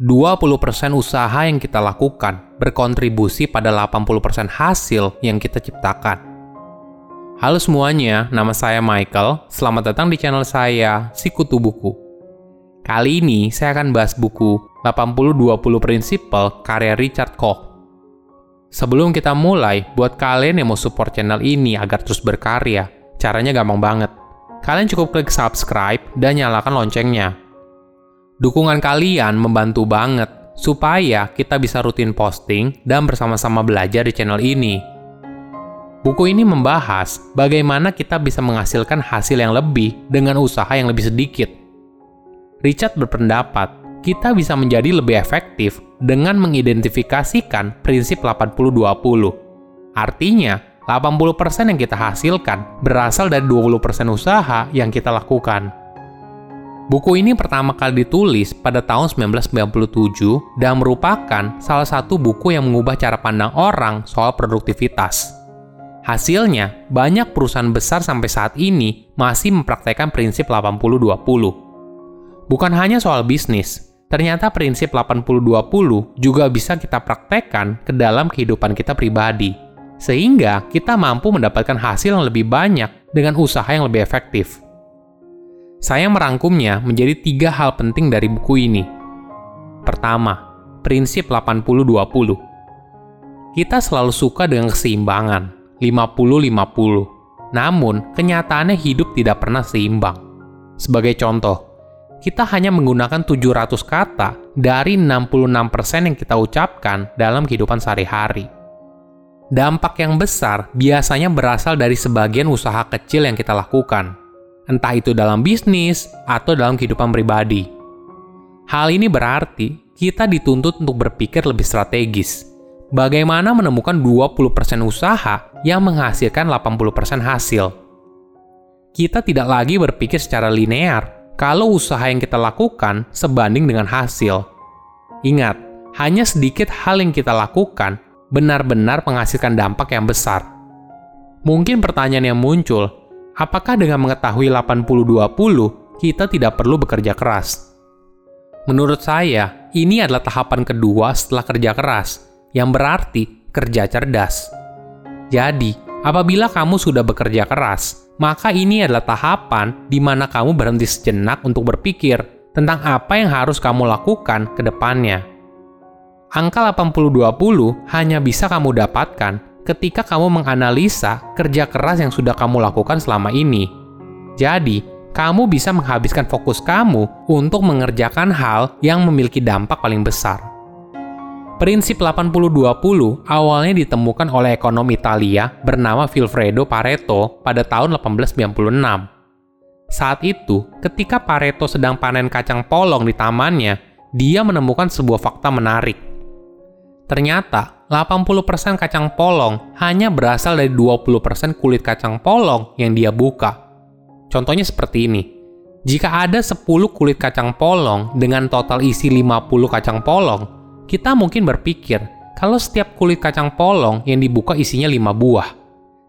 20% usaha yang kita lakukan berkontribusi pada 80% hasil yang kita ciptakan. Halo semuanya, nama saya Michael. Selamat datang di channel saya, Sikutu Buku. Kali ini saya akan bahas buku 80-20 Prinsipal karya Richard Koch. Sebelum kita mulai, buat kalian yang mau support channel ini agar terus berkarya, caranya gampang banget. Kalian cukup klik subscribe dan nyalakan loncengnya Dukungan kalian membantu banget supaya kita bisa rutin posting dan bersama-sama belajar di channel ini. Buku ini membahas bagaimana kita bisa menghasilkan hasil yang lebih dengan usaha yang lebih sedikit. Richard berpendapat, kita bisa menjadi lebih efektif dengan mengidentifikasikan prinsip 80-20. Artinya, 80% yang kita hasilkan berasal dari 20% usaha yang kita lakukan. Buku ini pertama kali ditulis pada tahun 1997 dan merupakan salah satu buku yang mengubah cara pandang orang soal produktivitas. Hasilnya, banyak perusahaan besar sampai saat ini masih mempraktekkan prinsip 80-20. Bukan hanya soal bisnis, ternyata prinsip 80-20 juga bisa kita praktekkan ke dalam kehidupan kita pribadi. Sehingga kita mampu mendapatkan hasil yang lebih banyak dengan usaha yang lebih efektif. Saya merangkumnya menjadi tiga hal penting dari buku ini. Pertama, prinsip 80-20. Kita selalu suka dengan keseimbangan, 50-50. Namun, kenyataannya hidup tidak pernah seimbang. Sebagai contoh, kita hanya menggunakan 700 kata dari 66% yang kita ucapkan dalam kehidupan sehari-hari. Dampak yang besar biasanya berasal dari sebagian usaha kecil yang kita lakukan, entah itu dalam bisnis atau dalam kehidupan pribadi. Hal ini berarti kita dituntut untuk berpikir lebih strategis. Bagaimana menemukan 20% usaha yang menghasilkan 80% hasil? Kita tidak lagi berpikir secara linear kalau usaha yang kita lakukan sebanding dengan hasil. Ingat, hanya sedikit hal yang kita lakukan benar-benar menghasilkan dampak yang besar. Mungkin pertanyaan yang muncul, apakah dengan mengetahui 80-20, kita tidak perlu bekerja keras? Menurut saya, ini adalah tahapan kedua setelah kerja keras, yang berarti kerja cerdas. Jadi, apabila kamu sudah bekerja keras, maka ini adalah tahapan di mana kamu berhenti sejenak untuk berpikir tentang apa yang harus kamu lakukan ke depannya. Angka 80-20 hanya bisa kamu dapatkan ketika kamu menganalisa kerja keras yang sudah kamu lakukan selama ini. Jadi, kamu bisa menghabiskan fokus kamu untuk mengerjakan hal yang memiliki dampak paling besar. Prinsip 80-20 awalnya ditemukan oleh ekonom Italia bernama Vilfredo Pareto pada tahun 1896. Saat itu, ketika Pareto sedang panen kacang polong di tamannya, dia menemukan sebuah fakta menarik. Ternyata, 80% kacang polong hanya berasal dari 20% kulit kacang polong yang dia buka. Contohnya seperti ini. Jika ada 10 kulit kacang polong dengan total isi 50 kacang polong, kita mungkin berpikir kalau setiap kulit kacang polong yang dibuka isinya 5 buah.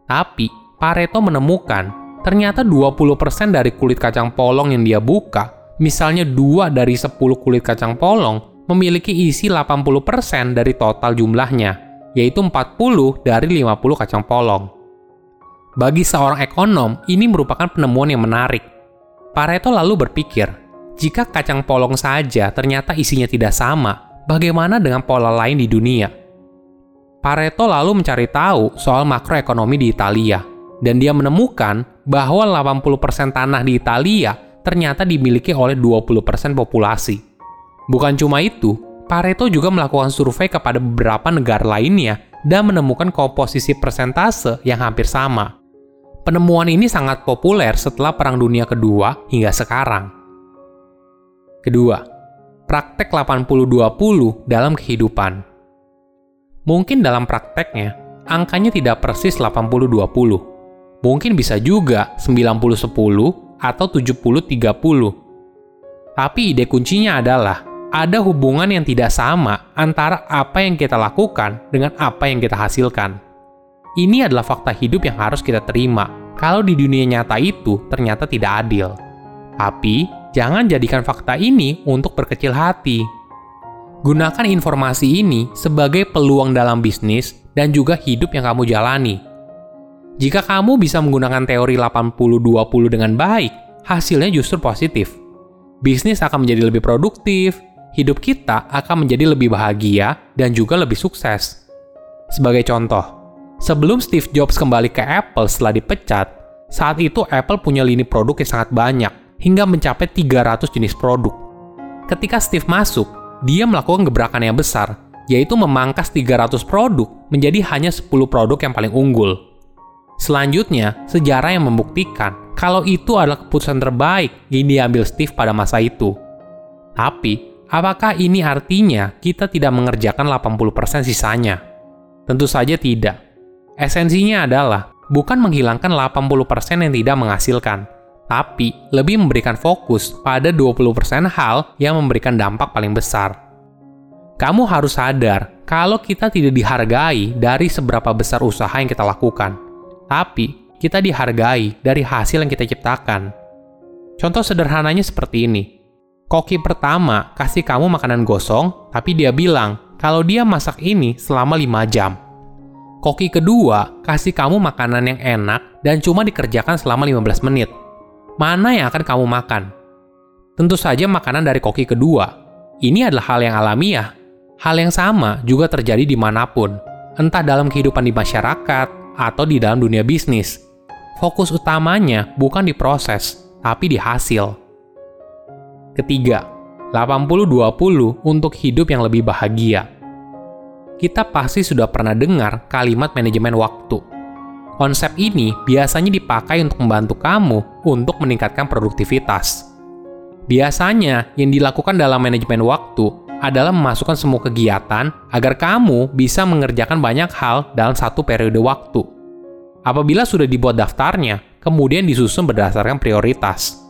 Tapi, Pareto menemukan ternyata 20% dari kulit kacang polong yang dia buka, misalnya 2 dari 10 kulit kacang polong, memiliki isi 80% dari total jumlahnya, yaitu 40 dari 50 kacang polong. Bagi seorang ekonom, ini merupakan penemuan yang menarik. Pareto lalu berpikir, jika kacang polong saja ternyata isinya tidak sama, bagaimana dengan pola lain di dunia? Pareto lalu mencari tahu soal makroekonomi di Italia, dan dia menemukan bahwa 80% tanah di Italia ternyata dimiliki oleh 20% populasi. Bukan cuma itu, Pareto juga melakukan survei kepada beberapa negara lainnya dan menemukan komposisi persentase yang hampir sama. Penemuan ini sangat populer setelah Perang Dunia Kedua hingga sekarang. Kedua, praktek 80-20 dalam kehidupan. Mungkin dalam prakteknya, angkanya tidak persis 80-20. Mungkin bisa juga 90-10 atau 70-30. Tapi ide kuncinya adalah ada hubungan yang tidak sama antara apa yang kita lakukan dengan apa yang kita hasilkan. Ini adalah fakta hidup yang harus kita terima. Kalau di dunia nyata itu ternyata tidak adil. Tapi, jangan jadikan fakta ini untuk berkecil hati. Gunakan informasi ini sebagai peluang dalam bisnis dan juga hidup yang kamu jalani. Jika kamu bisa menggunakan teori 80-20 dengan baik, hasilnya justru positif. Bisnis akan menjadi lebih produktif, hidup kita akan menjadi lebih bahagia dan juga lebih sukses. Sebagai contoh, sebelum Steve Jobs kembali ke Apple setelah dipecat, saat itu Apple punya lini produk yang sangat banyak, hingga mencapai 300 jenis produk. Ketika Steve masuk, dia melakukan gebrakan yang besar, yaitu memangkas 300 produk menjadi hanya 10 produk yang paling unggul. Selanjutnya, sejarah yang membuktikan kalau itu adalah keputusan terbaik yang diambil Steve pada masa itu. Tapi, apakah ini artinya kita tidak mengerjakan 80% sisanya? Tentu saja tidak. Esensinya adalah bukan menghilangkan 80% yang tidak menghasilkan, tapi lebih memberikan fokus pada 20% hal yang memberikan dampak paling besar. Kamu harus sadar kalau kita tidak dihargai dari seberapa besar usaha yang kita lakukan, tapi kita dihargai dari hasil yang kita ciptakan. Contoh sederhananya seperti ini. Koki pertama kasih kamu makanan gosong, tapi dia bilang kalau dia masak ini selama 5 jam. Koki kedua kasih kamu makanan yang enak dan cuma dikerjakan selama 15 menit mana yang akan kamu makan? Tentu saja makanan dari koki kedua. Ini adalah hal yang alamiah. Hal yang sama juga terjadi di mana pun, entah dalam kehidupan di masyarakat atau di dalam dunia bisnis. Fokus utamanya bukan di proses, tapi di hasil. Ketiga, 80-20 untuk hidup yang lebih bahagia. Kita pasti sudah pernah dengar kalimat manajemen waktu Konsep ini biasanya dipakai untuk membantu kamu untuk meningkatkan produktivitas. Biasanya, yang dilakukan dalam manajemen waktu adalah memasukkan semua kegiatan agar kamu bisa mengerjakan banyak hal dalam satu periode waktu. Apabila sudah dibuat daftarnya, kemudian disusun berdasarkan prioritas.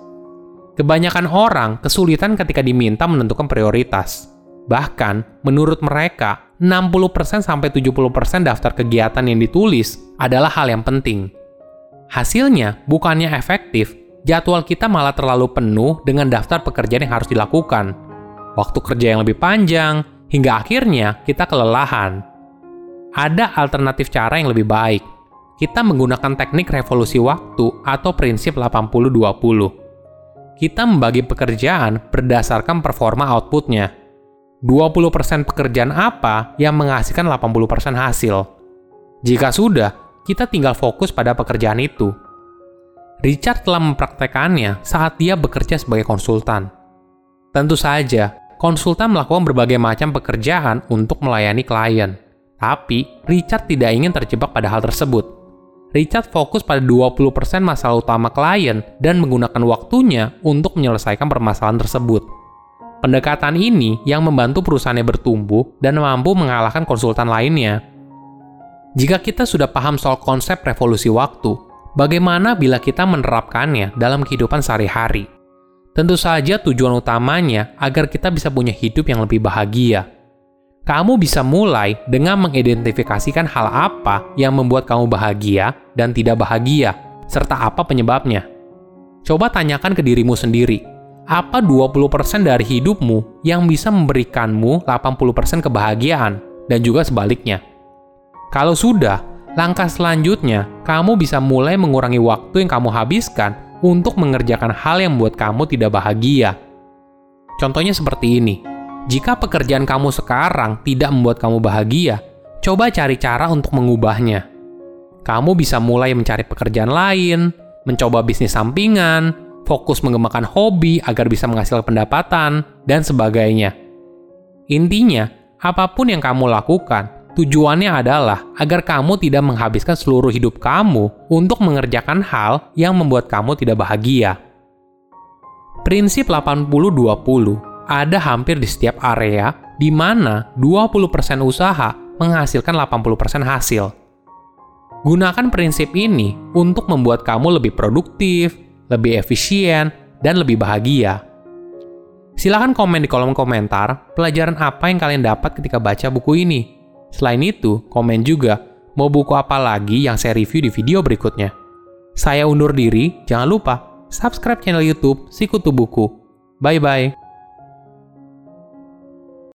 Kebanyakan orang kesulitan ketika diminta menentukan prioritas. Bahkan, menurut mereka, 60% sampai 70% daftar kegiatan yang ditulis adalah hal yang penting. Hasilnya, bukannya efektif, jadwal kita malah terlalu penuh dengan daftar pekerjaan yang harus dilakukan. Waktu kerja yang lebih panjang, hingga akhirnya kita kelelahan. Ada alternatif cara yang lebih baik. Kita menggunakan teknik revolusi waktu atau prinsip 80-20. Kita membagi pekerjaan berdasarkan performa outputnya 20% pekerjaan apa yang menghasilkan 80% hasil. Jika sudah, kita tinggal fokus pada pekerjaan itu. Richard telah mempraktekannya saat dia bekerja sebagai konsultan. Tentu saja, konsultan melakukan berbagai macam pekerjaan untuk melayani klien. Tapi, Richard tidak ingin terjebak pada hal tersebut. Richard fokus pada 20% masalah utama klien dan menggunakan waktunya untuk menyelesaikan permasalahan tersebut. Pendekatan ini yang membantu perusahaannya bertumbuh dan mampu mengalahkan konsultan lainnya. Jika kita sudah paham soal konsep revolusi waktu, bagaimana bila kita menerapkannya dalam kehidupan sehari-hari? Tentu saja tujuan utamanya agar kita bisa punya hidup yang lebih bahagia. Kamu bisa mulai dengan mengidentifikasikan hal apa yang membuat kamu bahagia dan tidak bahagia, serta apa penyebabnya. Coba tanyakan ke dirimu sendiri, apa 20% dari hidupmu yang bisa memberikanmu 80% kebahagiaan dan juga sebaliknya. Kalau sudah, langkah selanjutnya kamu bisa mulai mengurangi waktu yang kamu habiskan untuk mengerjakan hal yang membuat kamu tidak bahagia. Contohnya seperti ini. Jika pekerjaan kamu sekarang tidak membuat kamu bahagia, coba cari cara untuk mengubahnya. Kamu bisa mulai mencari pekerjaan lain, mencoba bisnis sampingan, fokus mengembangkan hobi agar bisa menghasilkan pendapatan, dan sebagainya. Intinya, apa pun yang kamu lakukan, tujuannya adalah agar kamu tidak menghabiskan seluruh hidup kamu untuk mengerjakan hal yang membuat kamu tidak bahagia. Prinsip 80-20 ada hampir di setiap area di mana 20% usaha menghasilkan 80% hasil. Gunakan prinsip ini untuk membuat kamu lebih produktif, lebih efisien, dan lebih bahagia. Silahkan komen di kolom komentar pelajaran apa yang kalian dapat ketika baca buku ini. Selain itu, komen juga mau buku apa lagi yang saya review di video berikutnya. Saya undur diri, jangan lupa subscribe channel YouTube Sikutu Buku. Bye bye.